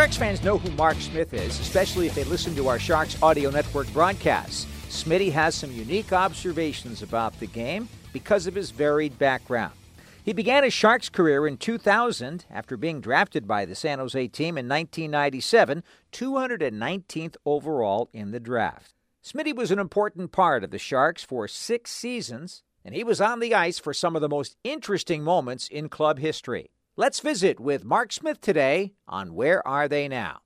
Sharks fans know who Mark Smith is, especially if they listen to our Sharks Audio Network broadcasts. Smitty has some unique observations about the game because of his varied background. He began his Sharks career in 2000 after being drafted by the San Jose team in 1997, 219th overall in the draft. Smitty was an important part of the Sharks for six seasons, and he was on the ice for some of the most interesting moments in club history. Let's visit with Mark Smith today on Where Are They Now?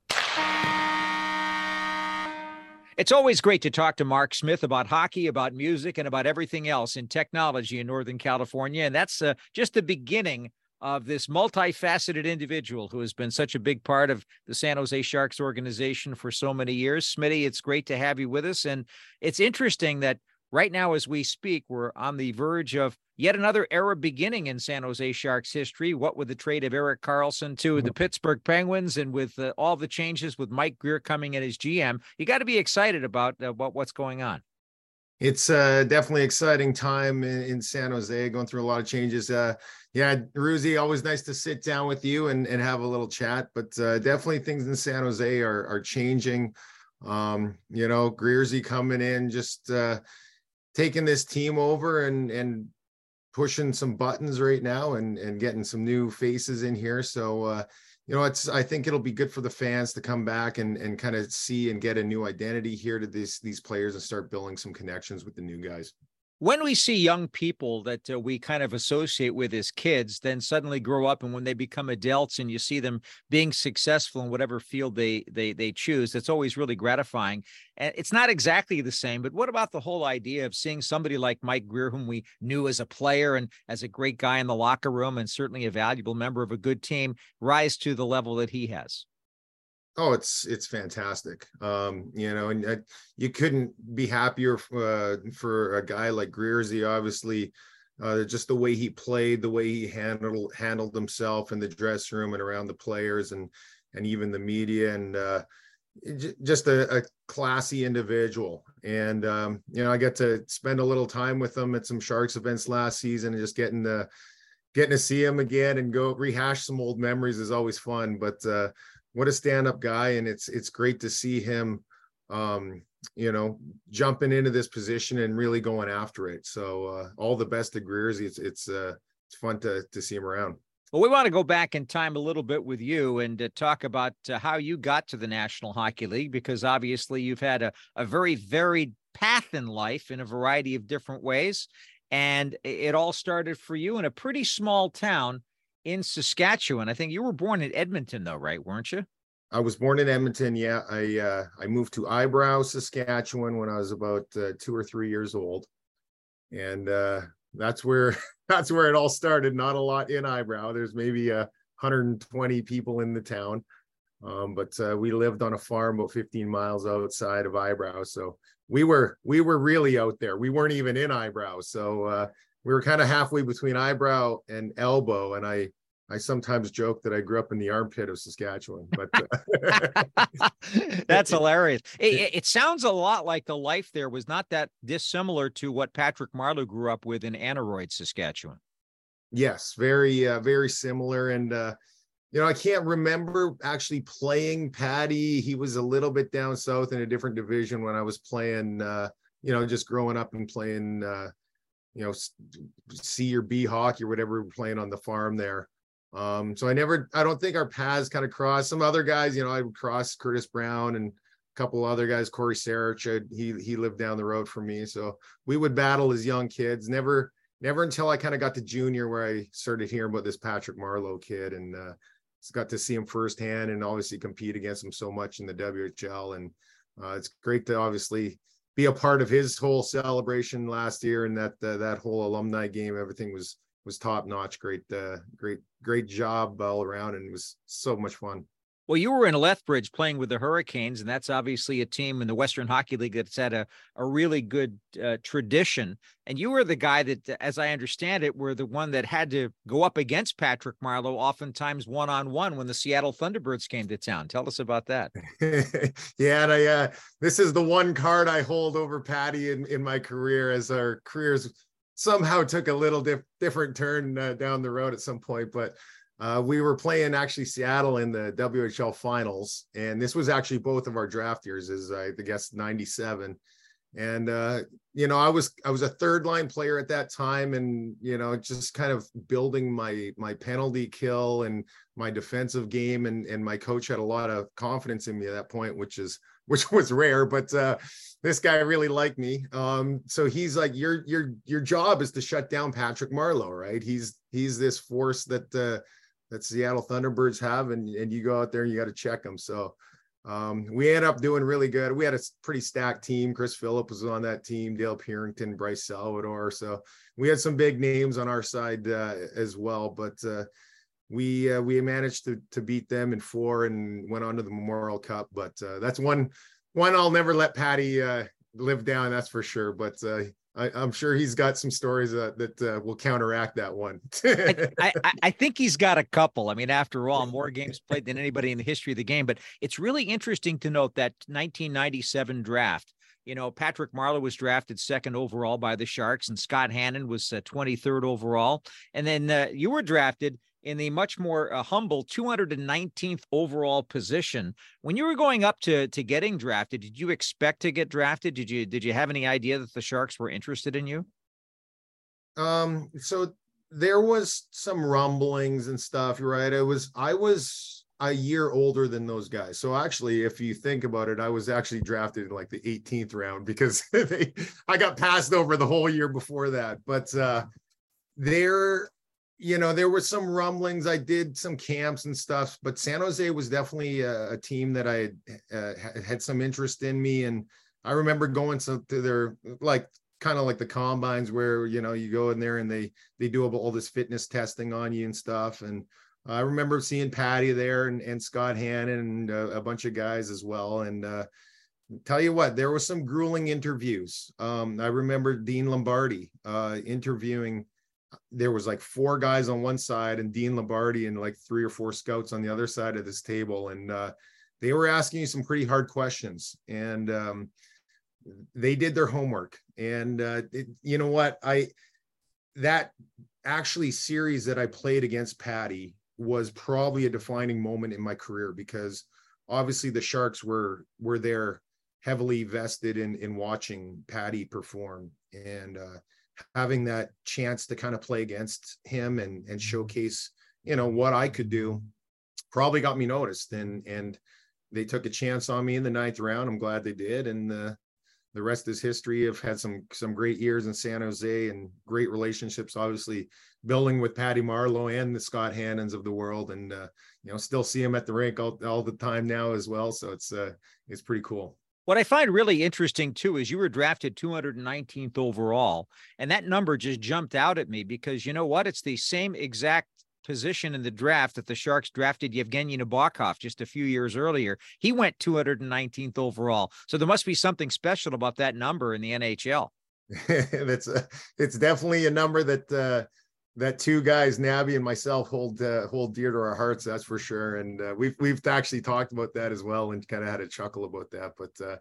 It's always great to talk to Mark Smith about hockey, about music, and about everything else in technology in Northern California. And that's uh, just the beginning of this multifaceted individual who has been such a big part of the San Jose Sharks organization for so many years. Smitty, it's great to have you with us. And it's interesting that right now, as we speak, we're on the verge of yet another era beginning in San Jose Sharks history. What with the trade of Erik Karlsson to the mm-hmm. Pittsburgh Penguins and with uh, all the changes with Mike Grier coming in as GM, you got to be excited about, uh, about what's going on. It's uh, definitely exciting time in, in, San Jose, going through a lot of changes. Uh, yeah, Ruzi, always nice to sit down with you and, and have a little chat. But uh, definitely things in San Jose are are changing. Um, you know, Grierzy coming in, just uh, taking this team over and and pushing some buttons right now and and getting some new faces in here. So uh, you know, it's I think it'll be good for the fans to come back and and kind of see and get a new identity here to these these players and start building some connections with the new guys when we see young people that uh, we kind of associate with as kids then suddenly grow up and when they become adults and you see them being successful in whatever field they they they choose it's always really gratifying and it's not exactly the same but what about the whole idea of seeing somebody like Mike Grier whom we knew as a player and as a great guy in the locker room and certainly a valuable member of a good team rise to the level that he has Oh, it's it's fantastic. Um, you know, and uh, you couldn't be happier uh, for a guy like Grierzy. Obviously, uh, just the way he played, the way he handled handled himself in the dressing room and around the players, and and even the media, and uh, just a, a, classy individual. And um, you know, I got to spend a little time with him at some Sharks events last season, and just getting to getting to see him again and go rehash some old memories is always fun. But uh, what a stand-up guy, and it's it's great to see him, um, you know, jumping into this position and really going after it. So uh, all the best to Greers. It's it's uh, it's fun to to see him around. Well, we want to go back in time a little bit with you and uh, talk about uh, how you got to the National Hockey League, because obviously you've had a, a very varied path in life in a variety of different ways. And it all started for you in a pretty small town in Saskatchewan. I think you were born in Edmonton, though, right? Weren't you? I was born in Edmonton. Yeah, I uh, I moved to Eyebrow, Saskatchewan, when I was about uh, two or three years old, and uh, that's where that's where it all started. Not a lot in Eyebrow. There's maybe uh, 120 people in the town, um, but uh, we lived on a farm about 15 miles outside of Eyebrow. So we were we were really out there. We weren't even in Eyebrow. So uh, we were kind of halfway between eyebrow and elbow. And I, I sometimes joke that I grew up in the armpit of Saskatchewan, but uh, that's hilarious. It, it, sounds a lot like the life there was not that dissimilar to what Patrick Marleau grew up with in Aneroid, Saskatchewan. Yes, very, uh, very similar. And, uh, you know, I can't remember actually playing Patty. He was a little bit down south in a different division when I was playing, uh, you know, just growing up and playing, uh, you know, C or B hockey or whatever we are playing on the farm there. Um, so I never, I don't think our paths kind of crossed. Some other guys, you know, I would cross Curtis Brown and a couple other guys, Cory Sarich, he he lived down the road from me. So we would battle as young kids. Never, never until I kind of got to junior where I started hearing about this Patrick Marleau kid and uh, got to see him firsthand and obviously compete against him so much in the WHL. And uh, it's great to obviously be a part of his whole celebration last year and that uh, that whole alumni game. Everything was was top notch. Great, uh, great, great job all around, and it was so much fun. Well, you were in Lethbridge playing with the Hurricanes, and that's obviously a team in the Western Hockey League that's had a, a really good uh, tradition. And you were the guy that, as I understand it, were the one that had to go up against Patrick Marleau, oftentimes one on one, when the Seattle Thunderbirds came to town. Tell us about that. yeah, and I, uh, this is the one card I hold over Patty in, in my career as our careers somehow took a little dif- different turn uh, down the road at some point, but uh, we were playing actually Seattle in the WHL finals, and this was actually both of our draft years, is I guess '97. And uh, you know, I was I was a third line player at that time, and you know, just kind of building my my penalty kill and my defensive game, and and my coach had a lot of confidence in me at that point, which is which was rare, but uh, this guy really liked me. Um, so he's like, your your your job is to shut down Patrick Marleau, right? He's he's this force that uh, that Seattle Thunderbirds have, and and you go out there and you got to check them. So um, we end up doing really good. We had a pretty stacked team. Chris Philip was on that team, Dale Purinton, Bryce Salvador. So we had some big names on our side uh, as well. But uh, we uh, we managed to to beat them in four and went on to the Memorial Cup. But uh, that's one one I'll never let Patty uh, live down. That's for sure. But uh, I, am sure he's got some stories uh, that uh, will counteract that one. I, I, I, think he's got a couple. I mean, after all, more games played than anybody in the history of the game. But it's really interesting to note that 1997 draft. You know, Patrick Marleau was drafted second overall by the Sharks, and Scott Hannan was uh, 23rd overall. And then uh, you were drafted in the much more uh, humble 219th overall position. When you were going up to to getting drafted, did you expect to get drafted? Did you did you have any idea that the Sharks were interested in you? Um, so there was some rumblings and stuff, right? I was I was a year older than those guys. So actually, if you think about it, I was actually drafted in like the 18th round because they I got passed over the whole year before that. But uh there you know, there were some rumblings. I did some camps and stuff, but San Jose was definitely a, a team that I uh, had some interest in me. And I remember going to, to their like kind of like the combines where you know you go in there and they they do all this fitness testing on you and stuff. And I remember seeing Patty there and, and Scott Hannan and uh, a bunch of guys as well. And uh, tell you what, there were some grueling interviews. Um, I remember Dean Lombardi uh, interviewing there was like four guys on one side and Dean Lombardi and like three or four scouts on the other side of this table. And uh, they were asking you some pretty hard questions. And um, they did their homework. And uh, it, you know what? I, that actually series that I played against Patty was probably a defining moment in my career because obviously the Sharks were, were there heavily vested in, in watching Patty perform. And, uh, having that chance to kind of play against him and and mm-hmm. showcase you know what I could do probably got me noticed and and they took a chance on me in the ninth round. I'm glad they did and the the rest is history. I've had some some great years in San Jose and great relationships obviously building with Patty Marleau and the Scott Hannans of the world and uh, you know still see him at the rink all, all the time now as well so it's uh it's pretty cool. What I find really interesting too is you were drafted 219th overall, and that number just jumped out at me because you know what? It's the same exact position in the draft that the Sharks drafted Evgeni Nabokov just a few years earlier. He went 219th overall. So there must be something special about that number in the NHL. That's a, it's definitely a number that uh, that two guys, Nabby and myself, hold uh, hold dear to our hearts. That's for sure. And uh, we've we've actually talked about that as well, and kind of had a chuckle about that. But uh,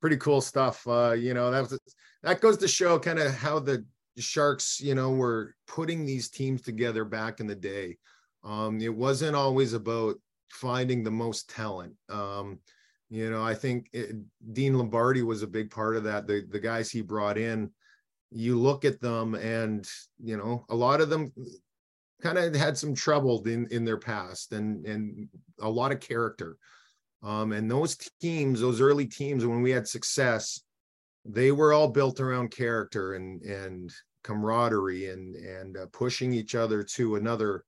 pretty cool stuff. Uh, you know, that was that goes to show kind of how the Sharks, you know, were putting these teams together back in the day. Um, it wasn't always about finding the most talent. Um, you know, I think it, Dean Lombardi was a big part of that. The the guys he brought in you look at them and you know a lot of them kind of had some trouble in in their past and and a lot of character. Um and those teams those early teams when we had success they were all built around character and and camaraderie and and uh, pushing each other to another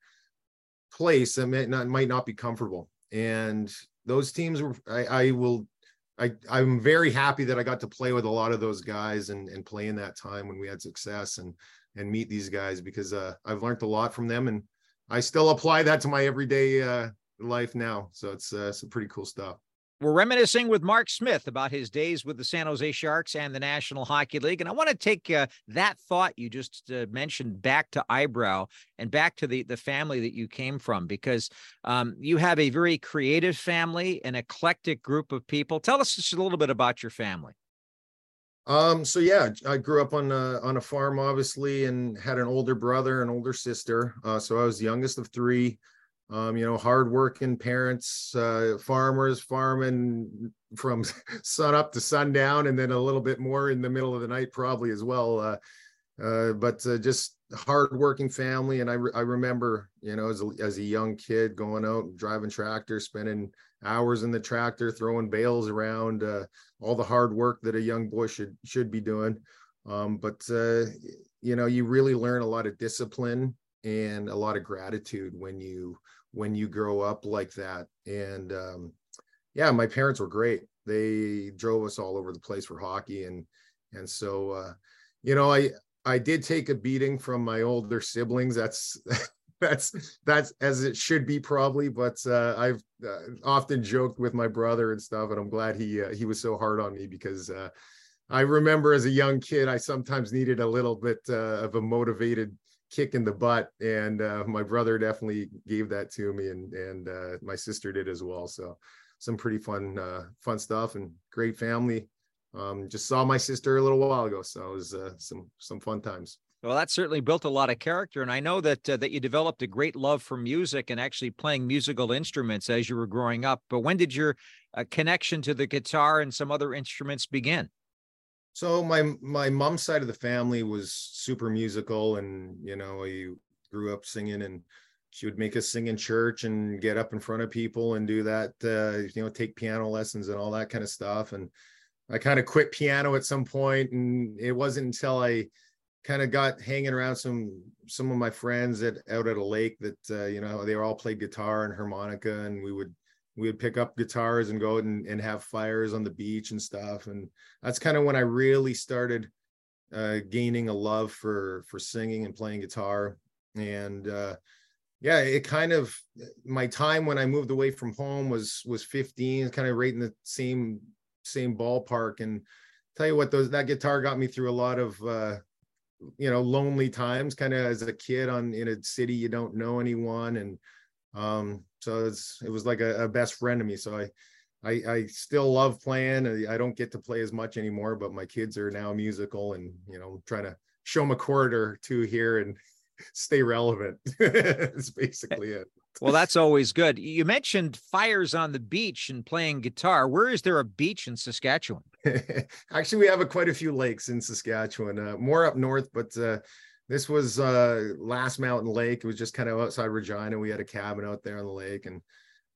place that might not might not be comfortable. And those teams were I, I will I, I'm very happy that I got to play with a lot of those guys and, and play in that time when we had success. And, and meet these guys because uh, I've learned a lot from them and I still apply that to my everyday uh, life now. So it's uh, some pretty cool stuff. We're reminiscing with Mark Smith about his days with the San Jose Sharks and the National Hockey League. And I want to take uh, that thought you just uh, mentioned back to Eyebrow and back to the, the family that you came from, because um, you have a very creative family, an eclectic group of people. Tell us just a little bit about your family. Um, so yeah, I grew up on a, on a farm, obviously, and had an older brother and older sister. Uh, so I was the youngest of three. Um, you know, hardworking parents, uh, farmers, farming from sun up to sundown, and then a little bit more in the middle of the night, probably as well. Uh, uh, but uh, just hardworking family, and I, re- I remember, you know, as a, as a young kid going out driving tractor, spending hours in the tractor, throwing bales around, uh, all the hard work that a young boy should should be doing. Um, but uh, you know, you really learn a lot of discipline and a lot of gratitude when you when you grow up like that. And um, yeah, my parents were great. They drove us all over the place for hockey, and and so uh, you know, I I did take a beating from my older siblings. That's that's that's as it should be probably but uh, i've uh, often joked with my brother and stuff and i'm glad he uh, he was so hard on me because uh, i remember as a young kid i sometimes needed a little bit uh, of a motivated kick in the butt and uh, my brother definitely gave that to me and and my sister did as well so some pretty fun fun stuff and great family um, just saw my sister a little while ago so it was some some fun times well, that certainly built a lot of character, and I know that uh, that you developed a great love for music and actually playing musical instruments as you were growing up. But when did your uh, connection to the guitar and some other instruments begin? So my my mom's side of the family was super musical, and you know, I grew up singing, and she would make us sing in church and get up in front of people and do that. Uh, you know, take piano lessons and all that kind of stuff. And I kind of quit piano at some point, and it wasn't until I kind of got hanging around some some of my friends at out at a lake that uh, you know they all played guitar and harmonica and we would we would pick up guitars and go and, and have fires on the beach and stuff. And that's kind of when i really started uh, gaining a love for for singing and playing guitar. And uh, yeah it kind of my time when i moved away from home was was 15 kind of right in the same same ballpark. And tell you what those that guitar got me through a lot of uh, you know lonely times kind of as a kid on in a city you don't know anyone. And um so it's it was like a, a best friend to me. So I, I i still love playing. I don't get to play as much anymore but my kids are now musical and you know trying to show them a chord or two here and stay relevant. It's basically it. Well that's always good. You mentioned fires on the beach and playing guitar. Where is there a beach in saskatchewan? Actually, we have a, quite a few lakes in Saskatchewan, uh, more up north, but uh, this was uh, Last Mountain Lake. It was just kind of outside Regina. We had a cabin out there on the lake, and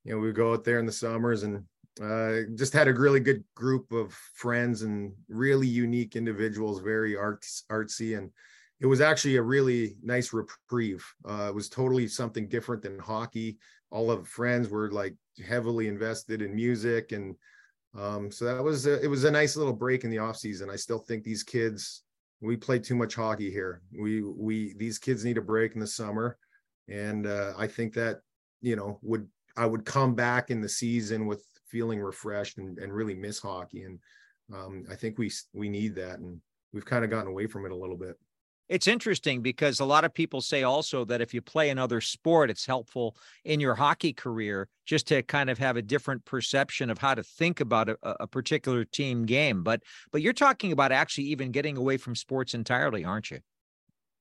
you know we would go out there in the summers and uh, just had a really good group of friends and really unique individuals, very arts, artsy, and it was actually a really nice reprieve. Uh, it was totally something different than hockey. All of friends were like heavily invested in music and um, so that was a, it was a nice little break in the off season. I still think these kids we play too much hockey here. We we these kids need a break in the summer, and uh, I think that you know would I would come back in the season with feeling refreshed and, and really miss hockey. And um, I think we we need that, and we've kind of gotten away from it a little bit. It's interesting because a lot of people say also that if you play another sport, it's helpful in your hockey career just to kind of have a different perception of how to think about a, a particular team game. But but you're talking about actually even getting away from sports entirely, aren't you?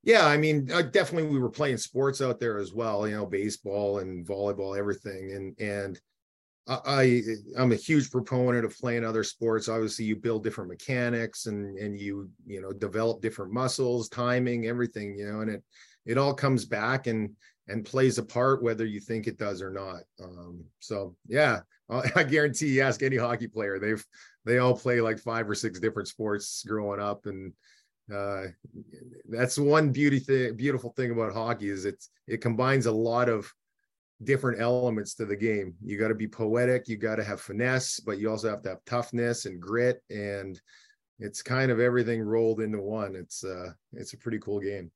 Yeah, I mean, uh, definitely we were playing sports out there as well, you know, baseball and volleyball, everything. And and I I'm a huge proponent of playing other sports. Obviously, you build different mechanics and and you you know develop different muscles, timing, everything. You know, and it it all comes back and and plays a part whether you think it does or not. Um, so yeah, I guarantee you ask any hockey player, they've they all play like five or six different sports growing up, and uh, that's one beauty thing, beautiful thing about hockey is it's it combines a lot of different elements to the game. You got to be poetic, you got to have finesse, but you also have to have toughness and grit and it's kind of everything rolled into one. It's uh it's a pretty cool game.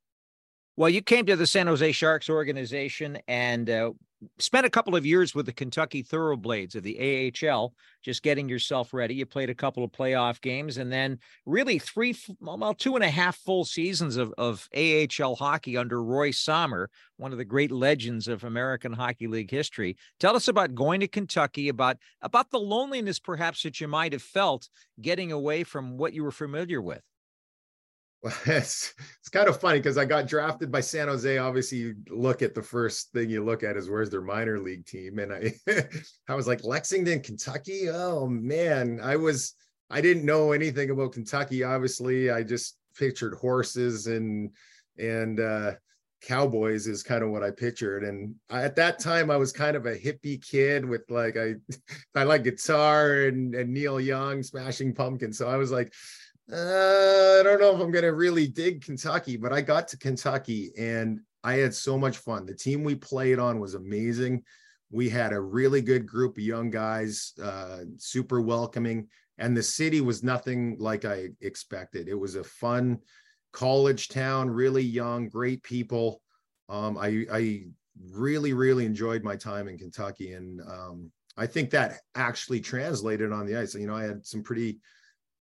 Well, you came to the San Jose Sharks organization and uh, spent a couple of years with the Kentucky Thoroughblades of the AHL, just getting yourself ready. You played a couple of playoff games and then really three, well, two and a half full seasons of, of AHL hockey under Roy Sommer, one of the great legends of American Hockey League history. Tell us about going to Kentucky, about, about the loneliness perhaps that you might have felt getting away from what you were familiar with. it's, it's kind of funny because I got drafted by San Jose. Obviously, you look at the first thing you look at is where's their minor league team, and I I was like Lexington, Kentucky. Oh man, I was I didn't know anything about Kentucky. Obviously, I just pictured horses and and uh, cowboys is kind of what I pictured. And I, at that time, I was kind of a hippie kid with like I I like guitar and and Neil Young, Smashing Pumpkins. So I was like uh, I don't know if I'm going to really dig Kentucky, but I got to Kentucky and I had so much fun. The team we played on was amazing. We had a really good group of young guys, uh, super welcoming, and the city was nothing like I expected. It was a fun college town, really young, great people. Um, I, I really, really enjoyed my time in Kentucky, and um, I think that actually translated on the ice. You know, I had some pretty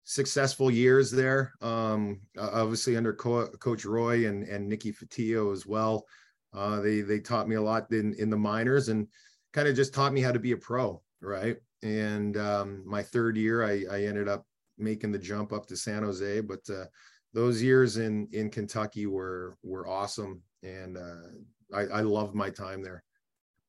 successful years there. Um, obviously under Co- Coach Roy and and Nicky Fotiu as well. Uh, they they taught me a lot in in the minors and kind of just taught me how to be a pro, right? And um, my third year, I, I ended up making the jump up to San Jose. But uh, those years in in Kentucky were were awesome, and uh, I, I loved my time there.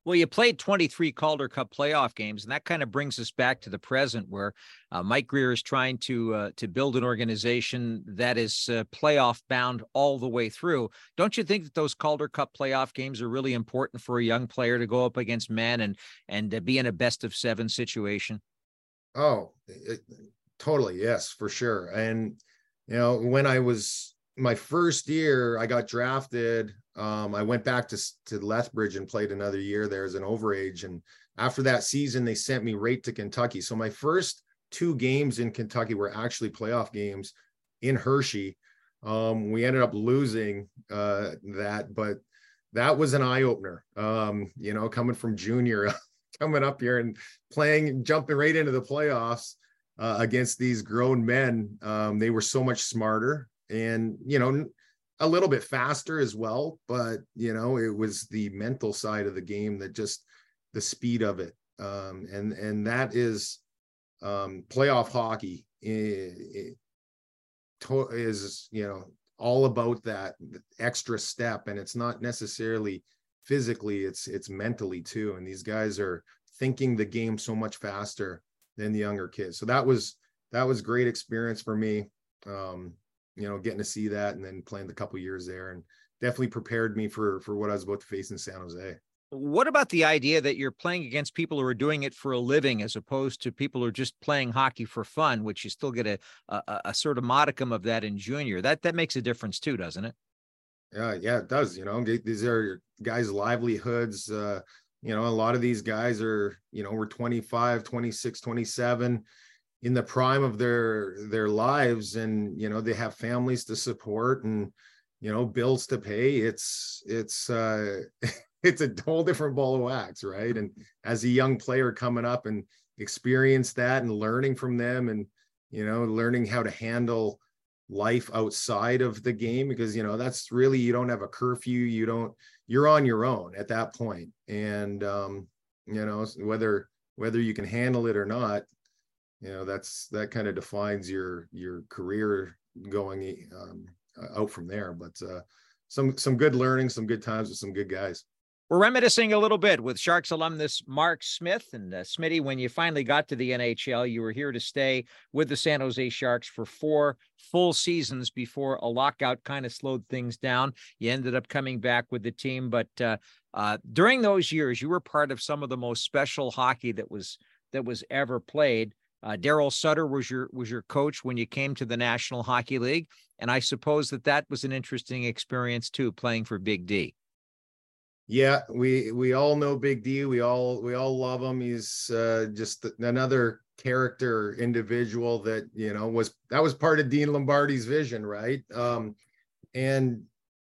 Well, you played 23 Calder Cup playoff games, and that kind of brings us back to the present, where uh, Mike Grier is trying to uh, to build an organization that is uh, playoff bound all the way through. Don't you think that those Calder Cup playoff games are really important for a young player to go up against men and and uh, be in a best of seven situation? Oh, it, totally, yes, for sure. And you know, when I was my first year, I got drafted um, I went back to to Lethbridge and played another year there as an overage. And after that season, they sent me right to Kentucky. So my first two games in Kentucky were actually playoff games in Hershey. Um, we ended up losing uh, that, but that was an eye opener. Um, you know, coming from junior, coming up here and playing, jumping right into the playoffs uh, against these grown men. Um, they were so much smarter, and you know, a little bit faster as well, but you know, it was the mental side of the game that just the speed of it. Um, and and that is um, playoff hockey it, it is you know all about that extra step, and it's not necessarily physically; it's it's mentally too. And these guys are thinking the game so much faster than the younger kids. So that was that was great experience for me. Um, you know, getting to see that and then playing the couple years there and definitely prepared me for for what I was about to face in San Jose. What about the idea that you're playing against people who are doing it for a living as opposed to people who are just playing hockey for fun, which you still get a, a, a sort of modicum of that in junior? That that makes a difference too, doesn't it? Yeah, yeah, it does. You know, these are guys' livelihoods. Uh, you know, a lot of these guys are, you know, we're 25, 26, 27 in the prime of their their lives and you know they have families to support and you know bills to pay. It's it's uh it's a whole different ball of wax right? And as a young player coming up and experience that and learning from them and you know learning how to handle life outside of the game because you know that's really you don't have a curfew you don't you're on your own at that point. And um you know whether whether you can handle it or not you know that's that kind of defines your your career going um, out from there but uh, some some good learning some good times with some good guys we're reminiscing a little bit with Sharks alumnus Mark Smith and uh, Smitty. When you finally got to the NHL, you were here to stay with the San Jose Sharks for four full seasons before a lockout kind of slowed things down. You ended up coming back with the team, but uh, uh, during those years, you were part of some of the most special hockey that was that was ever played. Uh, Daryl Sutter was your was your coach when you came to the National Hockey League, and I suppose that that was an interesting experience too, playing for Big D. Yeah, we we all know Big D. We all we all love him. He's uh, just another character individual that you know was that was part of Dean Lombardi's vision, right? Um, and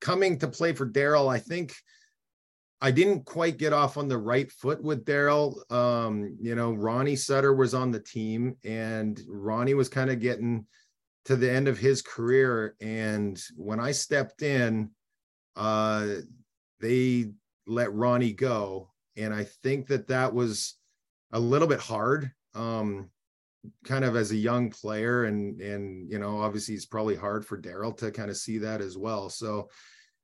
coming to play for Daryl, I think I didn't quite get off on the right foot with Daryl. Um, you know, Ronnie Sutter was on the team, and Ronnie was kind of getting to the end of his career. And when I stepped in, uh, they let Ronnie go, and I think that that was a little bit hard. Um, kind of as a young player and and you know obviously it's probably hard for Daryl to kind of see that as well so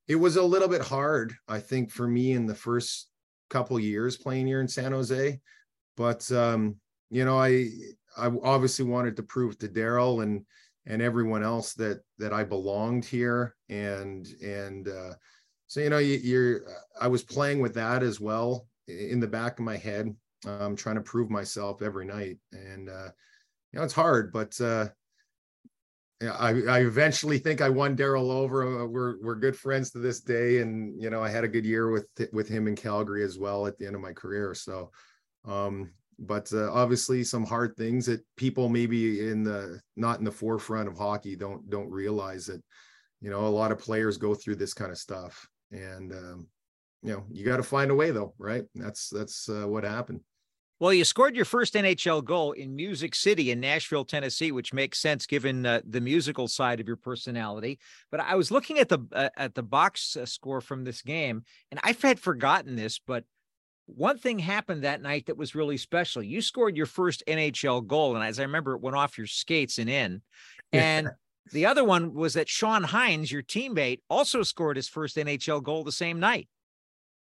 it was a little bit hard, I think, for me in the first couple years playing here in San Jose. But um, you know, I I obviously wanted to prove to Daryl and and everyone else that that I belonged here, and and uh, so you know, you, you're I was playing with that as well in the back of my head, um, trying to prove myself every night, and uh, you know, it's hard, but uh, I, I eventually think I won Daryl over. Uh, we're we're good friends to this day, and you know I had a good year with with him in Calgary as well at the end of my career. So, um, but uh, obviously some hard things that people maybe in the not in the forefront of hockey don't don't realize that you know a lot of players go through this kind of stuff, and um, you know you got to find a way though, right? That's that's uh, what happened. Well, you scored your first NHL goal in Music City in Nashville, Tennessee, which makes sense given uh, the musical side of your personality. But I was looking at the uh, at the box uh, score from this game, and I had forgotten this, but one thing happened that night that was really special. You scored your first NHL goal, and as I remember, it went off your skates and in. And the other one was that Shawn Heins, your teammate, also scored his first NHL goal the same night.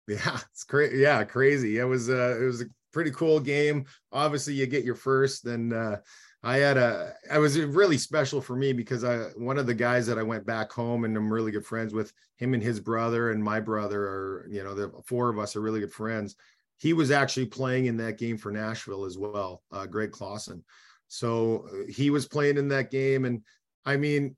Yeah, it's crazy. Yeah, crazy. It was uh, it was a pretty cool game. Obviously, you get your first, and uh, I had a. I was really special for me because I one of the guys that I went back home and I'm really good friends with him and his brother and my brother are you know the four of us are really good friends. He was actually playing in that game for Nashville as well, uh, Greg Classen. So uh, he was playing in that game, and I mean,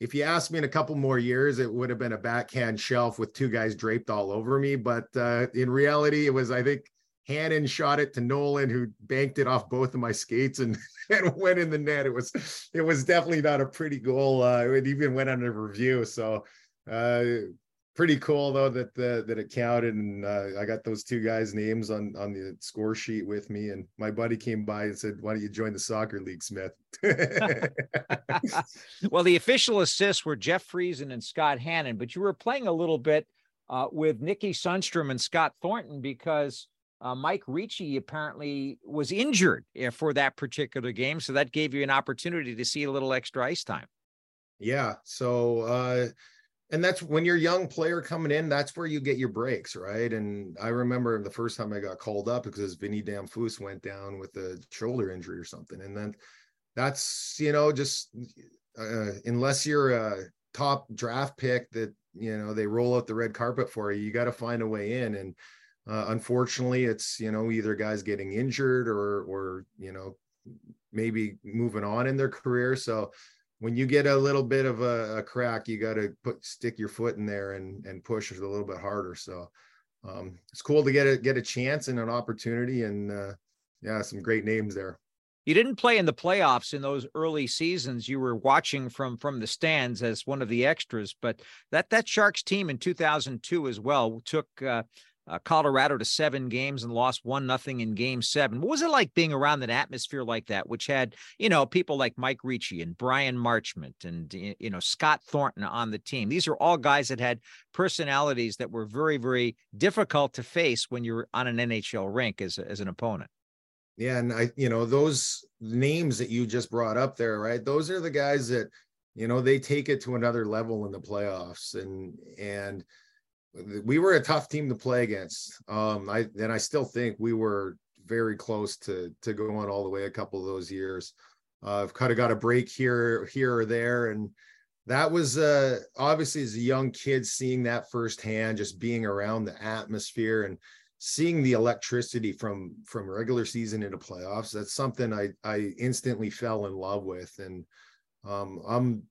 if you asked me in a couple more years, it would have been a backhand shelf with two guys draped all over me. But uh, in reality, it was, I think, Hannan shot it to Nolan, who banked it off both of my skates and, and went in the net. It was it was definitely not a pretty goal. Uh, it even went under review. So uh, pretty cool though that the, that it counted, and uh, I got those two guys' names on on the score sheet with me. And my buddy came by and said, "Why don't you join the soccer league, Smith?" well, the official assists were Jeff Friesen and Scott Hannan, but you were playing a little bit uh, with Nikki Sundstrom and Scott Thornton because uh, Mike Ricci apparently was injured eh, for that particular game, so that gave you an opportunity to see a little extra ice time. Yeah. So, uh, and that's when you're a young player coming in, that's where you get your breaks, right? And I remember the first time I got called up because Vinny Damphousse went down with a shoulder injury or something, and then that's you know just uh, unless you're a top draft pick that you know they roll out the red carpet for you, you got to find a way in and uh, unfortunately, it's you know either guys getting injured or or you know maybe moving on in their career. So when you get a little bit of a, a crack, you got to put stick your foot in there and and push a little bit harder. So um, it's cool to get a get a chance and an opportunity, and uh, yeah, some great names there. You didn't play in the playoffs in those early seasons. You were watching from from the stands as one of the extras, but that that Sharks team in 2002 as well took uh, uh, Colorado to seven games and lost one nothing in game seven. What was it like being around an atmosphere like that, which had, you know, people like Mike Ricci and Bryan Marchment and, you know, Scott Thornton on the team? These are all guys that had personalities that were very, very difficult to face when you're on an NHL rink as, as an opponent. Yeah. And I, you know, those names that you just brought up there, right? Those are the guys that, you know, they take it to another level in the playoffs. And, and, we were a tough team to play against. Um, I and I still think we were very close to to going all the way a couple of those years. Uh, I've kind of got a break here, here or there, and that was uh, obviously as a young kid seeing that firsthand, just being around the atmosphere and seeing the electricity from from regular season into playoffs. That's something I I instantly fell in love with, and um, I'm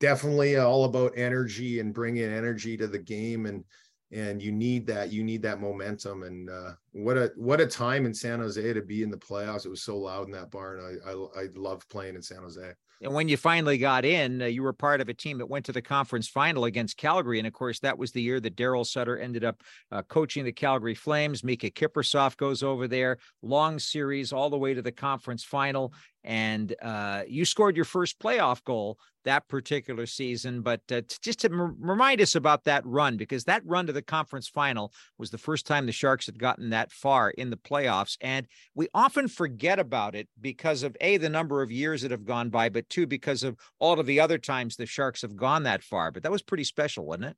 definitely all about energy and bringing energy to the game and and you need that you need that momentum and uh, what a what a time in San Jose to be in the playoffs. It was so loud in that barn. I I, I love playing in San Jose. And when you finally got in, uh, you were part of a team that went to the conference final against Calgary. And of course, that was the year that Daryl Sutter ended up uh, coaching the Calgary Flames. Miikka Kiprusoff goes over there, long series all the way to the conference final and uh, you scored your first playoff goal that particular season. But uh, just to m- remind us about that run, because that run to the conference final was the first time the Sharks had gotten that far in the playoffs, and we often forget about it because of a the number of years that have gone by, but two because of all of the other times the Sharks have gone that far. But that was pretty special, wasn't it?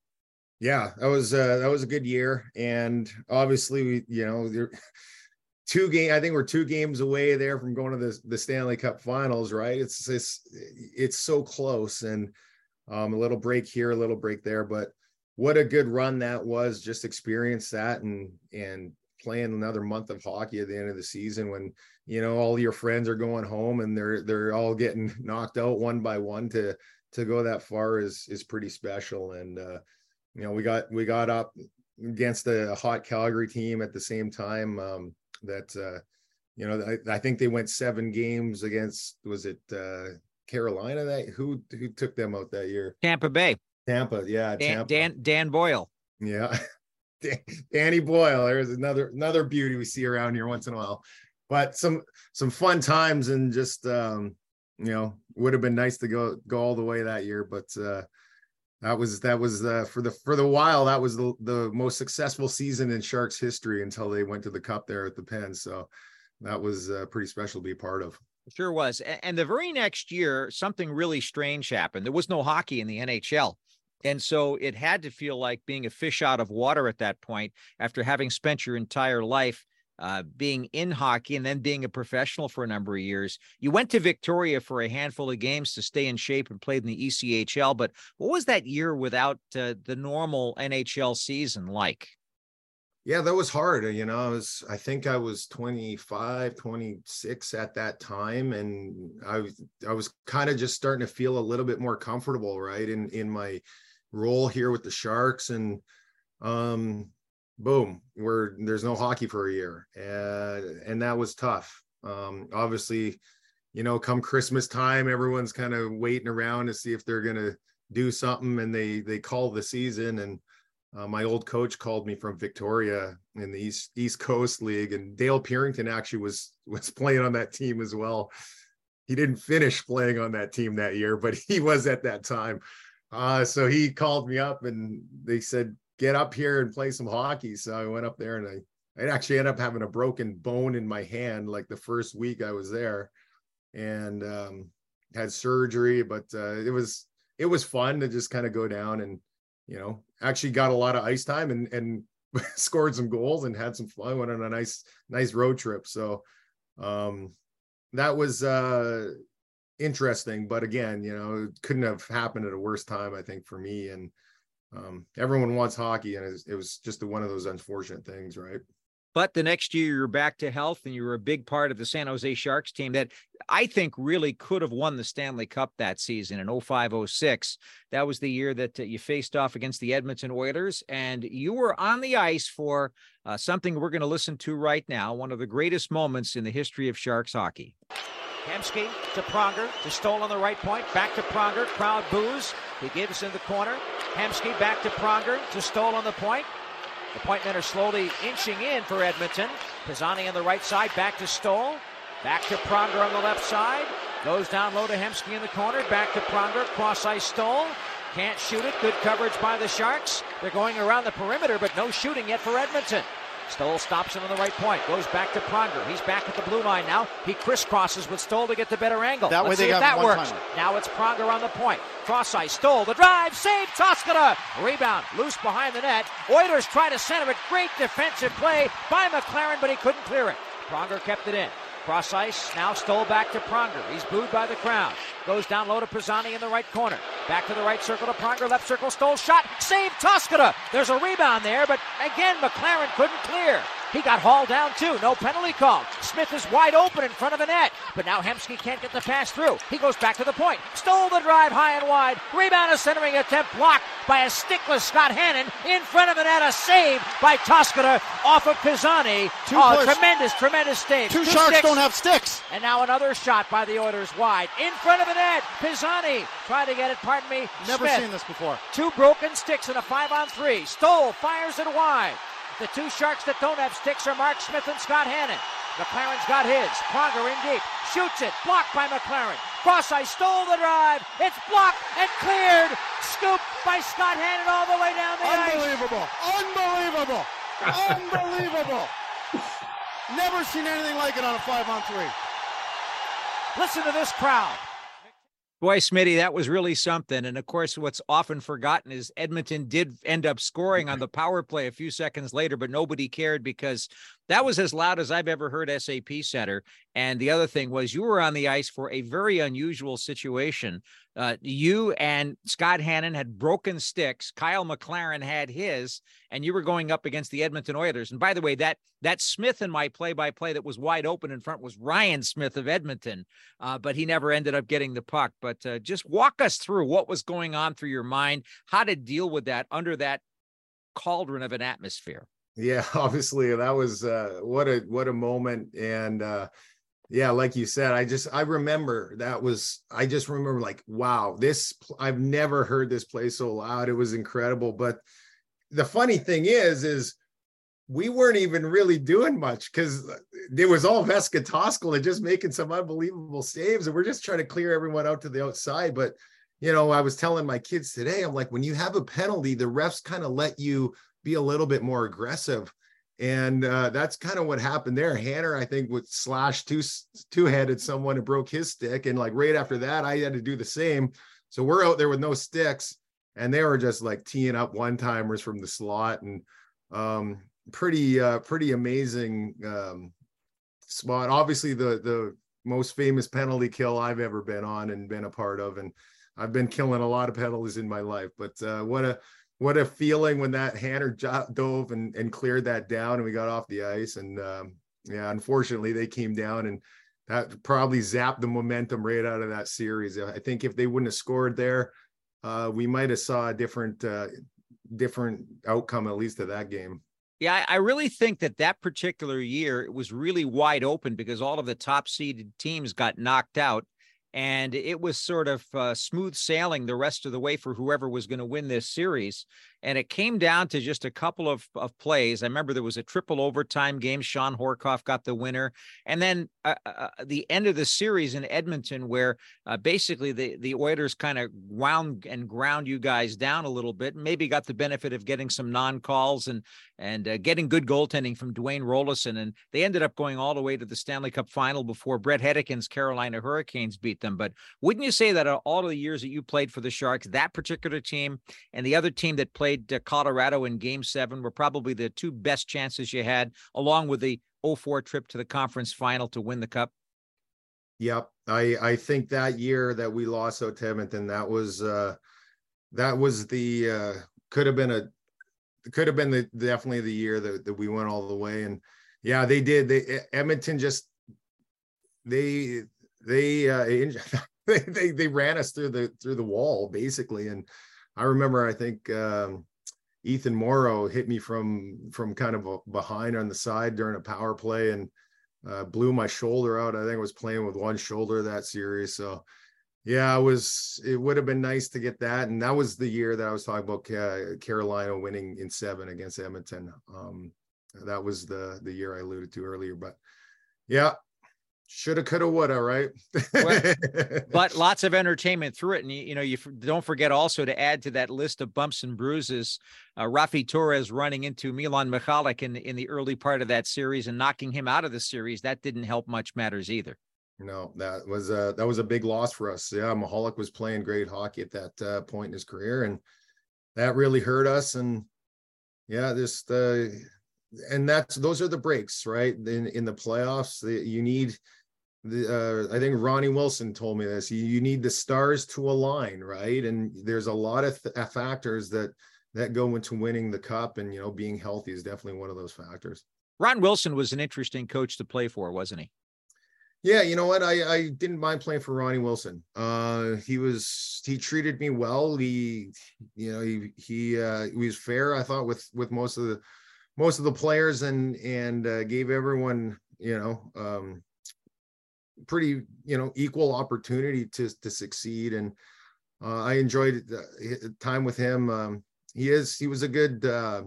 Yeah, that was uh, that was a good year, and obviously, we, you know, two game i think we're two games away there from going to the, the stanley cup finals right it's it's it's so close and um, a little break here a little break there but what a good run that was just experience that and and playing another month of hockey at the end of the season when you know all your friends are going home and they're they're all getting knocked out one by one to to go that far is is pretty special and uh you know we got we got up against a hot calgary team at the same time um that uh, you know I, I, think they went seven games against was it uh, Carolina that who who took them out that year? Tampa Bay. Tampa, yeah. Dan Tampa. Dan, Dan Boyle. Yeah. Danny Boyle. There's another another beauty we see around here once in a while. But some some fun times and just um, you know, would have been nice to go go all the way that year, but uh that was that was uh, for the for the while that was the, the most successful season in Sharks history until they went to the Cup there at the Pen. So that was uh, pretty special to be part of. Sure was. And the very next year, something really strange happened. There was no hockey in the NHL. And so it had to feel like being a fish out of water at that point after having spent your entire life uh, being in hockey and then being a professional for a number of years. You went to Victoria for a handful of games to stay in shape and played in the ECHL. But what was that year without uh, the normal NHL season like? Yeah, that was hard. You know, I was, I think I was 25, 26 at that time. And I was, I was kind of just starting to feel a little bit more comfortable, right. In, in my role here with the Sharks. And, um, boom, we're there's no hockey for a year, and and that was tough. Um, obviously, you know, come Christmas time, everyone's kind of waiting around to see if they're gonna do something, and they they call the season. And uh, my old coach called me from Victoria in the East East Coast League, and Dale Purinton actually was was playing on that team as well. He didn't finish playing on that team that year, but he was at that time. Uh, so he called me up and they said, get up here and play some hockey. So I went up there and I, I actually ended up having a broken bone in my hand like the first week I was there and um, had surgery, but uh, it was it was fun to just kind of go down and you know actually got a lot of ice time and and scored some goals and had some fun. Went on a nice nice road trip. So um, that was uh, interesting, but again, you know, it couldn't have happened at a worse time I think for me and um, everyone wants hockey, and it was, it was just one of those unfortunate things, right? But the next year, you're back to health, and you were a big part of the San Jose Sharks team that I think really could have won the Stanley Cup that season in 05 06. That was the year that uh, you faced off against the Edmonton Oilers, and you were on the ice for uh, something we're going to listen to right now, one of the greatest moments in the history of Sharks hockey. Hemsky to Pronger, to Stoll on the right point, back to Pronger, crowd boos. He gives in the corner. Hemsky back to Pronger, to Stoll on the point. The point men are slowly inching in for Edmonton. Pisani on the right side, back to Stoll. Back to Pronger on the left side. Goes down low to Hemsky in the corner. Back to Pronger. Cross ice Stoll. Can't shoot it. Good coverage by the Sharks. They're going around the perimeter, but no shooting yet for Edmonton. Stoll stops him on the right point. Goes back to Pronger. He's back at the blue line now. He crisscrosses with Stoll to get the better angle. That Let's way see if that works. Timer. Now it's Pronger on the point. Cross ice. Stoll the drive. Save. Toskala. Rebound. Loose behind the net. Oilers try to center it. Great defensive play by McLaren, but he couldn't clear it. Pronger kept it in. Cross ice, now Stoll back to Pronger. He's booed by the crowd. Goes down low to Pisani in the right corner. Back to the right circle to Pronger, left circle, Stoll shot, save Toskala. There's a rebound there, but again, McLaren couldn't clear. He got hauled down too. No penalty called. Smith is wide open in front of the net. But now Hemsky can't get the pass through. He goes back to the point. Stoll the drive high and wide. Rebound a centering attempt blocked by a stickless Scott Hannan in front of it at a save by Toskala off of Pisani. Two oh, push. tremendous, tremendous save. Two, sharks sticks. don't have sticks. And now another shot by the Oilers wide. In front of the net. Pisani trying to get it, pardon me. Never Smith. seen this before. Two broken sticks in a five on three. Stoll fires it wide. The two Sharks that don't have sticks are Mark Smith and Scott Hannan. McLaren's got his. Pronger in deep. Shoots it. Blocked by McLaren. Cross ice. Stoll the drive. It's blocked and cleared. Scooped by Scott Hannan all the way down the ice. Unbelievable. Unbelievable. Unbelievable. Never seen anything like it on a five on three. Listen to this crowd. Boy, Smitty, that was really something. And of course, what's often forgotten is Edmonton did end up scoring on the power play a few seconds later, but nobody cared because that was as loud as I've ever heard SAP Center. And the other thing was you were on the ice for a very unusual situation. Uh, you and Scott Hannan had broken sticks. Kyle McLaren had his, and you were going up against the Edmonton Oilers. And by the way, that that Smith in my play-by-play that was wide open in front was Ryan Smyth of Edmonton, uh, but he never ended up getting the puck. But uh, just walk us through what was going on through your mind, how to deal with that under that cauldron of an atmosphere. Yeah, obviously that was uh, what a what a moment, and uh, yeah, like you said, I just I remember that was I just remember like wow, this I've never heard this play so loud. It was incredible. But the funny thing is, is we weren't even really doing much because it was all Vesa Toskala just making some unbelievable saves, and we're just trying to clear everyone out to the outside. But you know, I was telling my kids today, I'm like, when you have a penalty, the refs kind of let you be a little bit more aggressive. And uh, that's kind of what happened there. Hanner, I think, would slash two two headed someone and broke his stick. And like right after that, I had to do the same. So we're out there with no sticks, and they were just like teeing up one timers from the slot and um, pretty uh, pretty amazing um, spot. Obviously, the the most famous penalty kill I've ever been on and been a part of, and I've been killing a lot of penalties in my life. But uh, what a what a feeling when that Hanner dove and, and cleared that down and we got off the ice. And um, yeah, unfortunately, they came down and that probably zapped the momentum right out of that series. I think if they wouldn't have scored there, uh, we might have saw a different uh, different outcome at least of that game. Yeah, I really think that that particular year it was really wide open because all of the top seeded teams got knocked out and it was sort of uh, smooth sailing the rest of the way for whoever was going to win this series. And it came down to just a couple of, of plays. I remember there was a triple overtime game. Shawn Horcoff got the winner. And then uh, uh, the end of the series in Edmonton, where uh, basically the, the Oilers kind of wound and ground you guys down a little bit, maybe got the benefit of getting some non calls and, and uh, getting good goaltending from Dwayne Roloson. And they ended up going all the way to the Stanley Cup final before Brett Hedican's Carolina Hurricanes beat them. But wouldn't you say that all of the years that you played for the Sharks, that particular team and the other team that played played uh, Colorado in game seven were probably the two best chances you had, along with the 04 trip to the conference final to win the cup. Yep. I, I think that year that we lost out to Edmonton, that was, uh, that was the, uh, could have been a, could have been the, definitely the year that, that we went all the way. And yeah, they did. They, Edmonton just, they, they, uh, they, they, they ran us through the, through the wall basically. And, I remember, I think um, Ethan Moreau hit me from from kind of a, behind on the side during a power play and uh, blew my shoulder out. I think I was playing with one shoulder that series. So yeah, it was. It would have been nice to get that, and that was the year that I was talking about uh, Carolina winning in seven against Edmonton. Um, that was the the year I alluded to earlier. But yeah, shoulda coulda woulda right? Well, but lots of entertainment through it and you, you know you don't forget also to add to that list of bumps and bruises uh, Raffi Torres running into Milan Michalek in, in the early part of that series and knocking him out of the series. That didn't help much matters either. No that was a that was a big loss for us. Yeah Michalek was playing great hockey at that uh, point in his career and that really hurt us and yeah just uh and that's those are the breaks right? In in the playoffs the, you need the uh, I think Ronnie Wilson told me this. You, you need the stars to align, right? And there's a lot of th- uh, factors that that go into winning the cup, and you know, being healthy is definitely one of those factors. Ron Wilson was an interesting coach to play for, wasn't he? Yeah, you know what? I I didn't mind playing for Ronnie Wilson. Uh, he was he treated me well. He, you know, he he uh, he was fair. I thought with with most of the most of the players and and uh, gave everyone you know um, pretty you know equal opportunity to to succeed. And uh, I enjoyed the time with him. Um, he is he was a good. Uh,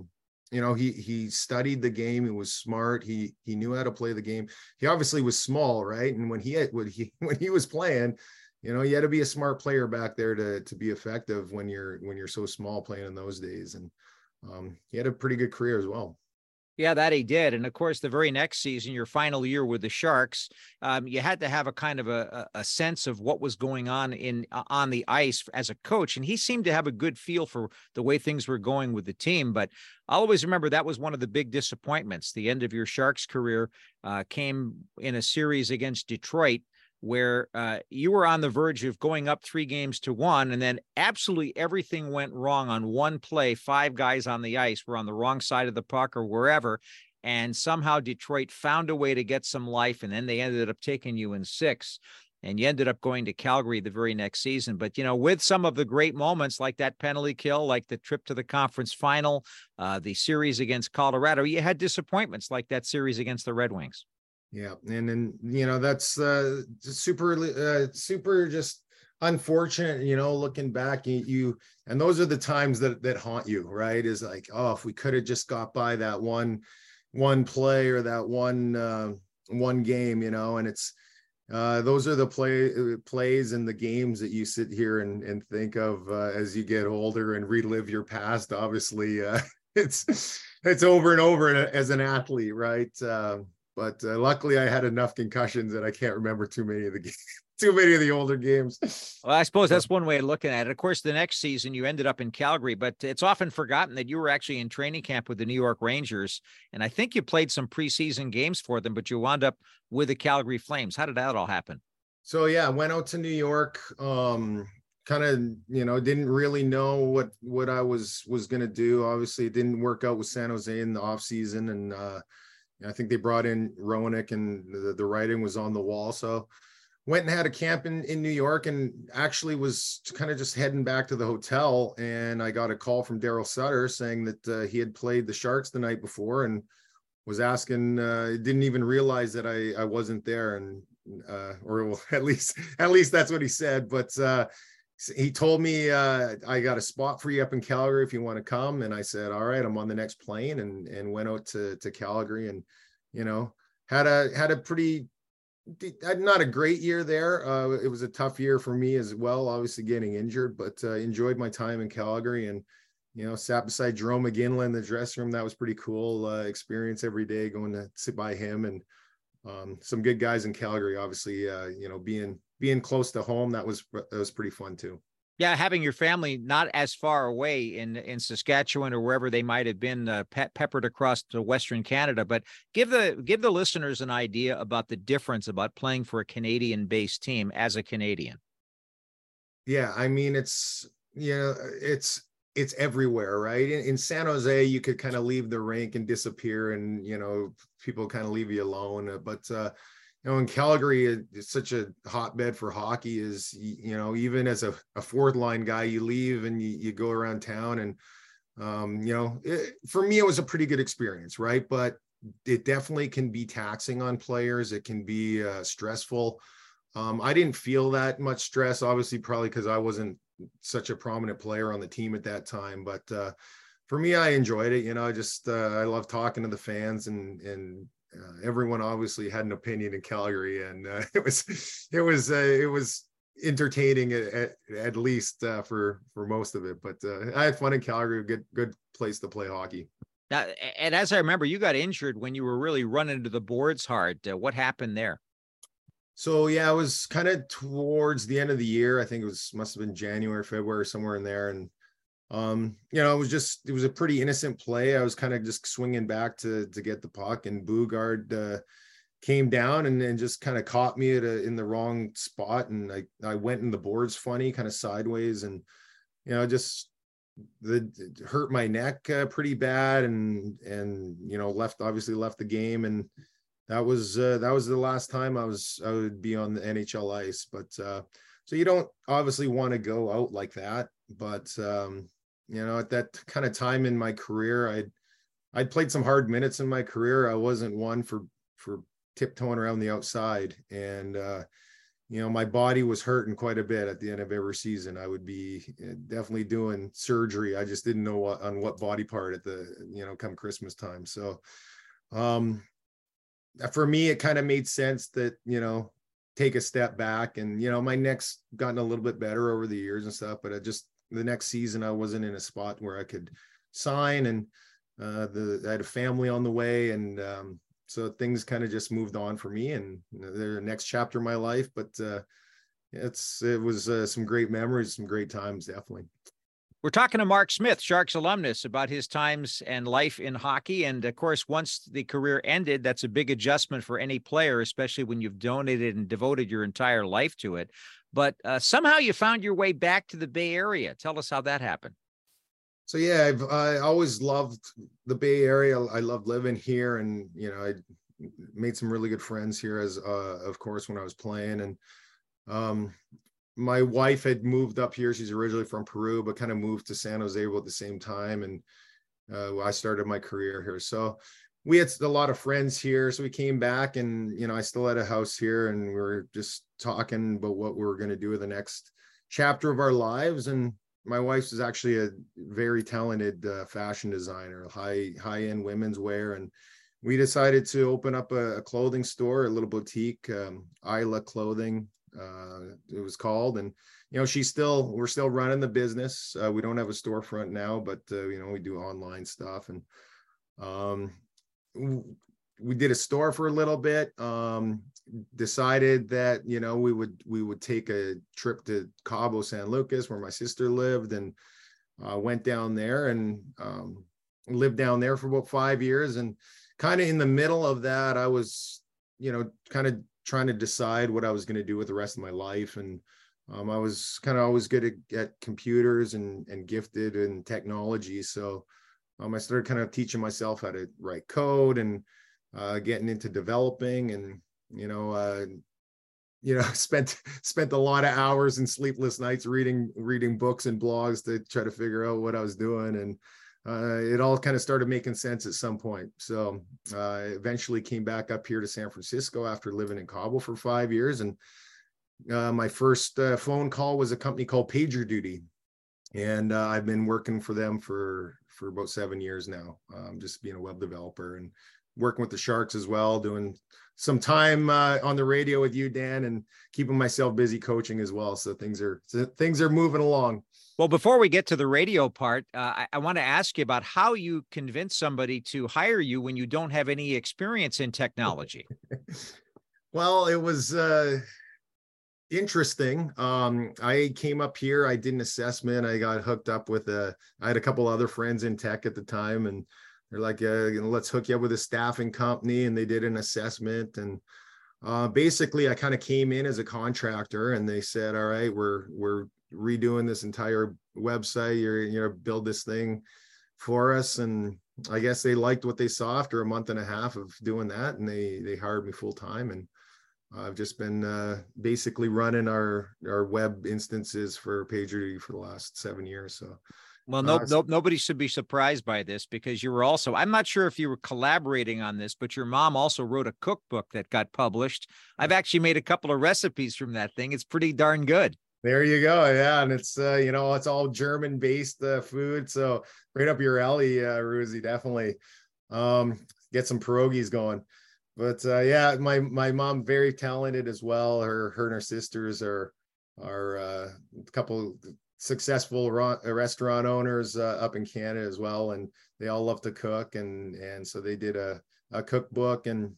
you know he he studied the game he was smart he he knew how to play the game he obviously was small right and when he had when he when he was playing you know you had to be a smart player back there to to be effective when you're when you're so small playing in those days and um, he had a pretty good career as well yeah, that he did. And of course, the very next season, your final year with the Sharks, um, you had to have a kind of a, a sense of what was going on in uh, on the ice as a coach. And he seemed to have a good feel for the way things were going with the team. But I'll always remember that was one of the big disappointments. The end of your Sharks career uh, came in a series against Detroit where uh, you were on the verge of going up three games to one, and then absolutely everything went wrong on one play. Five guys on the ice were on the wrong side of the puck or wherever. And somehow Detroit found a way to get some life, and then they ended up taking you in six. And you ended up going to Calgary the very next season. But, you know, with some of the great moments like that penalty kill, like the trip to the conference final, uh, the series against Colorado, you had disappointments like that series against the Red Wings. Yeah, and then you know that's uh, super uh, super just unfortunate. You know, looking back, you, you and those are the times that that haunt you, right? Is like, oh, if we could have just got by that one one play or that one uh, one game, you know, and it's uh, those are the play plays and the games that you sit here and, and think of uh, as you get older and relive your past. Obviously, uh, it's it's over and over as an athlete, right? But uh, luckily, I had enough concussions that I can't remember too many of the games, too many of the older games. Well, I suppose that's one way of looking at it. Of course, the next season you ended up in Calgary, but it's often forgotten that you were actually in training camp with the New York Rangers, and I think you played some preseason games for them, but you wound up with the Calgary Flames. How did that all happen? So yeah, I went out to New York. Um, kind of you know didn't really know what what I was was going to do. Obviously, it didn't work out with San Jose in the off season, and uh, I think they brought in Roenick and the, the writing was on the wall. So went and had a camp in, in New York and actually was kind of just heading back to the hotel. And I got a call from Daryl Sutter saying that uh, he had played the Sharks the night before and was asking, uh, didn't even realize that I, I wasn't there. And, uh, or well, at least, at least that's what he said. But, uh, he told me uh, I got a spot for you up in Calgary if you want to come, and I said, all right, I'm on the next plane, and and went out to to Calgary, and you know had a had a pretty not a great year there. Uh, it was a tough year for me as well, obviously getting injured, but uh, enjoyed my time in Calgary and you know sat beside Jarome Iginla in the dressing room. That was pretty cool uh, experience every day going to sit by him and um, some good guys in Calgary. Obviously, uh, you know being being close to home, that was that was pretty fun too. Yeah, having your family not as far away in in Saskatchewan or wherever they might have been uh, pe- peppered across to Western Canada, but give the give the listeners an idea about the difference about playing for a Canadian-based team as a Canadian. Yeah, I mean it's you know it's it's everywhere, right? In, in San Jose, you could kind of leave the rink and disappear, and you know people kind of leave you alone. But uh, you know, in Calgary, it's such a hotbed for hockey. Is you know, even as a, a fourth line guy, you leave and you, you go around town, and um, you know, it, for me, it was a pretty good experience, right? But it definitely can be taxing on players. It can be uh, stressful. Um, I didn't feel that much stress, obviously, probably because I wasn't such a prominent player on the team at that time. But uh, for me, I enjoyed it. You know, I just uh, I love talking to the fans and and uh, everyone obviously had an opinion in Calgary, and uh, it was it was uh, it was entertaining at, at least uh, for for most of it. But uh, I had fun in Calgary. Good good place to play hockey. Now, and as I remember, you got injured when you were really running to the boards hard. Uh, what happened there? So yeah, it was kind of towards the end of the year. I think it was must have been January, February, somewhere in there, and um, you know, it was just it was a pretty innocent play. I was kind of just swinging back to to get the puck, and Boogaard uh, came down and, and just kind of caught me at a, in the wrong spot, and I I went in the boards funny, kind of sideways, and you know, just the hurt my neck uh, pretty bad, and and you know, left obviously left the game, and that was uh, that was the last time I was I would be on the NHL ice. But uh, so you don't obviously want to go out like that. But um, you know, at that kind of time in my career, I'd I'd played some hard minutes in my career. I wasn't one for for tiptoeing around the outside, and uh, you know, my body was hurting quite a bit at the end of every season. I would be uh, definitely doing surgery. I just didn't know what on what body part at the you know come Christmas time. So um for me, it kind of made sense that, you know, take a step back and, you know, my neck's gotten a little bit better over the years and stuff, but I just, the next season, I wasn't in a spot where I could sign and uh, the, I had a family on the way. And um, so things kind of just moved on for me and the next chapter of my life, but uh, it's, it was uh, some great memories, some great times, definitely. We're talking to Mark Smith, Sharks alumnus, about his times and life in hockey. And of course, once the career ended, that's a big adjustment for any player, especially when you've donated and devoted your entire life to it. But uh, somehow you found your way back to the Bay Area. Tell us how that happened. So yeah, I've I always loved the Bay Area. I loved living here, and you know, I made some really good friends here as, uh, of course, when I was playing. And um, my wife had moved up here. She's originally from Peru, but kind of moved to San Jose at the same time. And uh, I started my career here. So we had a lot of friends here. So we came back and, you know, I still had a house here and we were just talking about what we were going to do with the next chapter of our lives. And my wife is actually a very talented uh, fashion designer, high, high end women's wear. And we decided to open up a, a clothing store, a little boutique, um, Isla Clothing uh, it was called. And you know she's still we're still running the business. Uh, we don't have a storefront now but uh, you know we do online stuff. And um, we did a store for a little bit um, decided that you know we would we would take a trip to cabo san lucas where my sister lived and uh, went down there and um, lived down there for about five years. And kind of in the middle of that i was you know kind of trying to decide what I was going to do with the rest of my life. And um, I was kind of always good at, at, computers and, and gifted in technology. So um, I started kind of teaching myself how to write code and uh, getting into developing and, you know, uh, you know, spent spent a lot of hours and sleepless nights reading reading books and blogs to try to figure out what I was doing. And uh, it all kind of started making sense at some point. So uh, eventually came back up here to San Francisco after living in Cabo for five years. And uh, my first uh, phone call was a company called PagerDuty. And uh, I've been working for them for, for about seven years now, um, just being a web developer and working with the Sharks as well, doing some time uh, on the radio with you, Dan, and keeping myself busy coaching as well. So things are things are moving along. Well, before we get to the radio part, uh, I, I want to ask you about how you convince somebody to hire you when you don't have any experience in technology. well, it was uh, interesting. Um, I came up here, I did an assessment, I got hooked up with a, I had a couple other friends in tech at the time, and they're like, uh, let's hook you up with a staffing company. And they did an assessment. And uh, basically, I kind of came in as a contractor, and they said, all right, we're, we're, redoing this entire website. You're you know build this thing for us, and I guess they liked what they saw after a month and a half of doing that, and they they hired me full time, and I've just been uh, basically running our our web instances for PagerDuty for the last seven years. So. Well, no, uh, no, nobody should be surprised by this because you were also, I'm not sure if you were collaborating on this, but your mom also wrote a cookbook that got published. I've actually made a couple of recipes from that thing. It's pretty darn good. There you go. Yeah, and it's uh, you know it's all German based uh, food, so right up your alley, uh, Ruzy. Definitely um, get some pierogies going. But uh, yeah, my my mom very talented as well. Her her and her sisters are are uh, a couple successful restaurant owners uh, up in Canada as well, and they all love to cook, and and so they did a a cookbook, and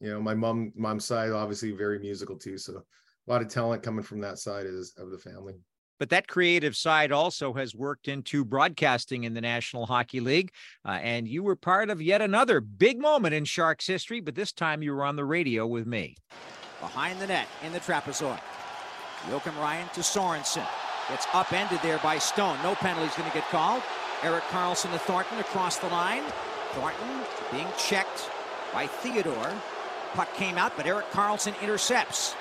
you know my mom mom's side obviously very musical too, so a lot of talent coming from that side is of the family. But that creative side also has worked into broadcasting in the National Hockey League. Uh, and you were part of yet another big moment in Sharks history, but this time you were on the radio with me. Behind the net in the trapezoid. Joakim Ryan to Sorensen. It's upended there by Stone. No penalty's going to get called. Erik Karlsson to Thornton across the line. Thornton being checked by Theodore. Puck came out, but Erik Karlsson intercepts.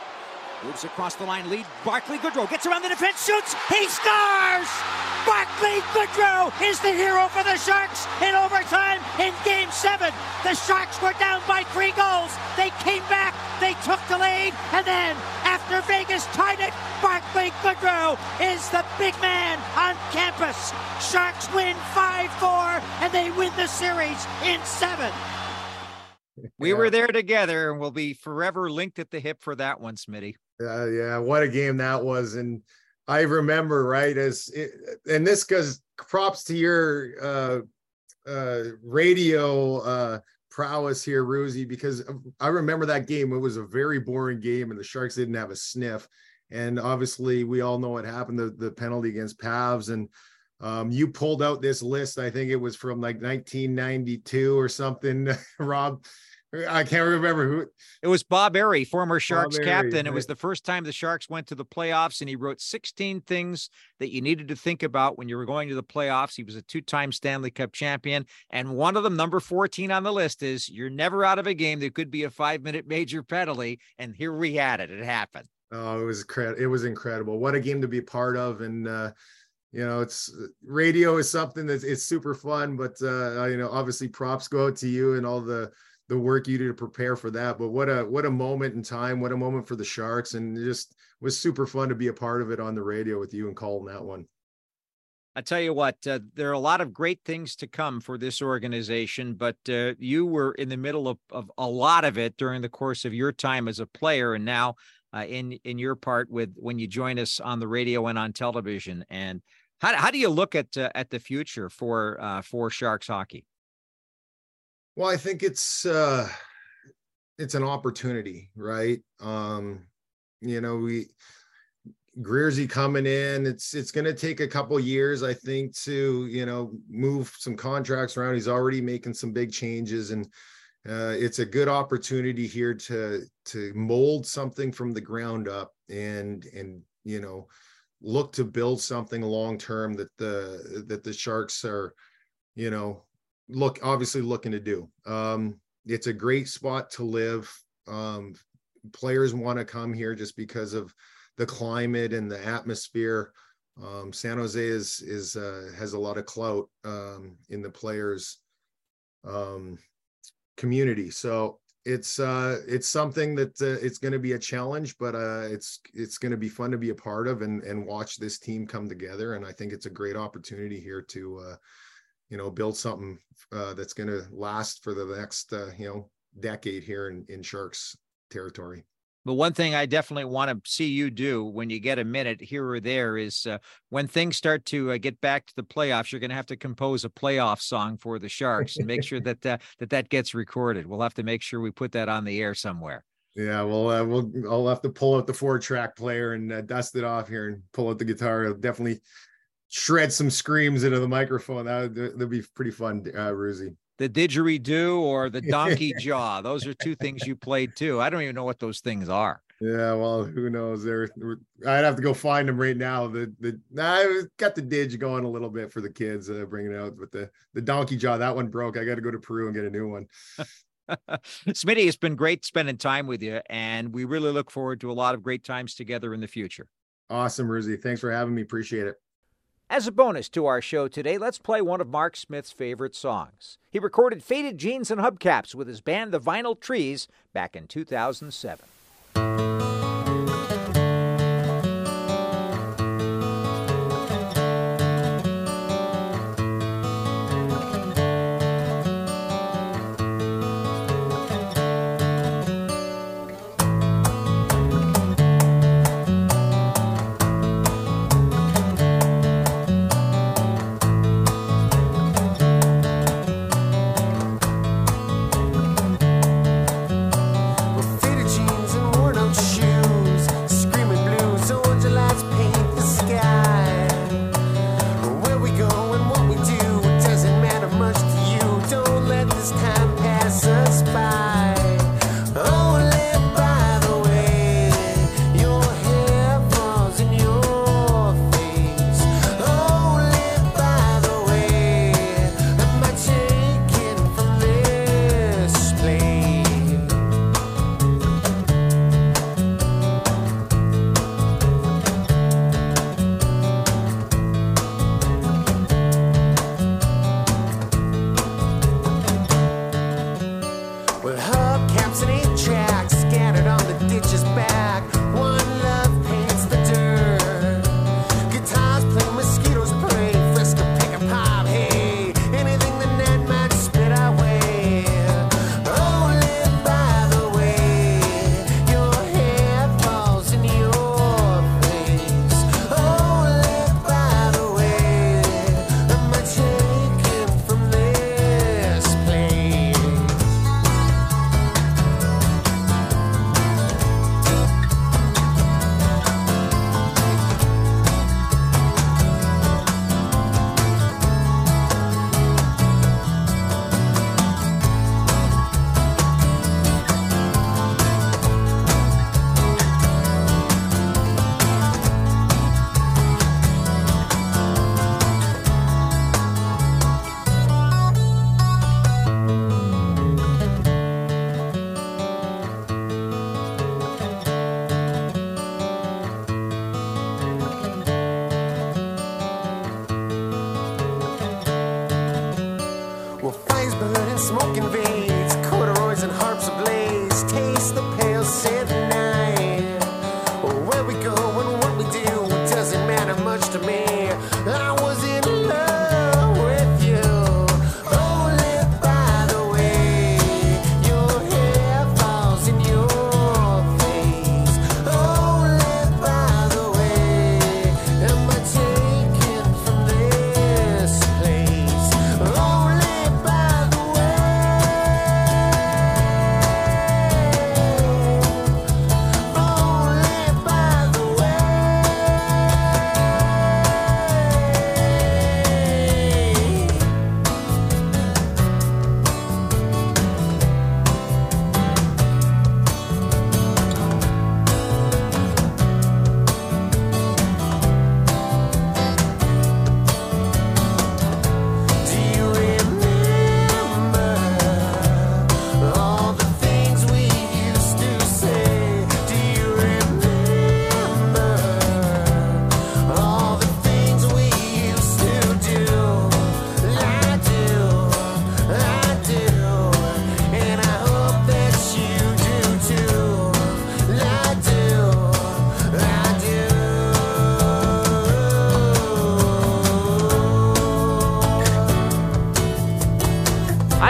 Moves across the line, lead. Barclay Goodrow gets around the defense, shoots, he scores! Barclay Goodrow is the hero for the Sharks in overtime in Game 7. The Sharks were down by three goals. They came back, they took the lead, and then after Vegas tied it, Barclay Goodrow is the big man on campus. Sharks win 5-4, and they win the series in seven. We were there together and we'll be forever linked at the hip for that one, Smitty. Uh, yeah, what a game that was. And I remember, right, as it, and this goes props to your uh, uh, radio uh, prowess here, Ruzy, because I remember that game. It was a very boring game, and the Sharks didn't have a sniff. And obviously, we all know what happened the, the penalty against Pavs. And um, you pulled out this list. I think it was from like 1992 or something, Rob. I can't remember who. It was Bob Errey, former Sharks captain. Right. It was the first time the Sharks went to the playoffs, and he wrote 16 things that you needed to think about when you were going to the playoffs. He was a two-time Stanley Cup champion, and one of them, number 14 on the list, is you're never out of a game. There could be a five-minute major penalty, and here we had it. It happened. Oh, it was it was incredible. What a game to be part of, and. uh you know it's radio is something that it's super fun but uh you know obviously props go out to you and all the the work you did to prepare for that. But what a what a moment in time, what a moment for the Sharks, and just was super fun to be a part of it on the radio with you and calling that one. I tell you what, uh, there are a lot of great things to come for this organization, but uh, you were in the middle of, of a lot of it during the course of your time as a player, and now uh, in in your part with when you join us on the radio and on television. And how how do you look at uh, at the future for uh, for Sharks hockey? Well, I think it's uh it's an opportunity, right? Um, you know, we Greersy coming in, it's it's gonna take a couple years, I think, to you know, move some contracts around. He's already making some big changes and uh, it's a good opportunity here to to mold something from the ground up and and you know look to build something long term that the that the sharks are you know look obviously looking to do. Um, it's a great spot to live. Um, players want to come here just because of the climate and the atmosphere. Um, San Jose is is uh, has a lot of clout um, in the players um, community. So it's uh, it's something that uh, it's going to be a challenge, but uh, it's it's going to be fun to be a part of and and watch this team come together. And I think it's a great opportunity here to uh, you know build something uh, that's going to last for the next uh, you know decade here in, in sharks territory but one thing I definitely want to see you do when you get a minute here or there is uh, when things start to uh, get back to the playoffs, you're going to have to compose a playoff song for the Sharks and make sure that uh, that that gets recorded. We'll have to make sure we put that on the air somewhere. Yeah, well, uh, we'll I'll have to pull out the four track player and uh, dust it off here and pull out the guitar. It'll definitely shred some screams into the microphone. That would be pretty fun, uh, Ruzy. The didgeridoo or the donkey jaw. Those are two things you played too. I don't even know what those things are. Yeah, well, who knows? There, I'd have to go find them right now. The the I got the didge going a little bit for the kids, uh, bringing it out, but the the donkey jaw that one broke. I got to go to Peru and get a new one. Smitty, it's been great spending time with you, and we really look forward to a lot of great times together in the future. Awesome, Ruzy. Thanks for having me. Appreciate it. As a bonus to our show today, let's play one of Mark Smith's favorite songs. He recorded Faded Jeans and Hubcaps with his band The Vinyl Trees back in 2007. smoking vein.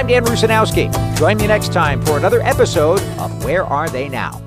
I'm Dan Rusanowsky. Join me next time for another episode of Where Are They Now?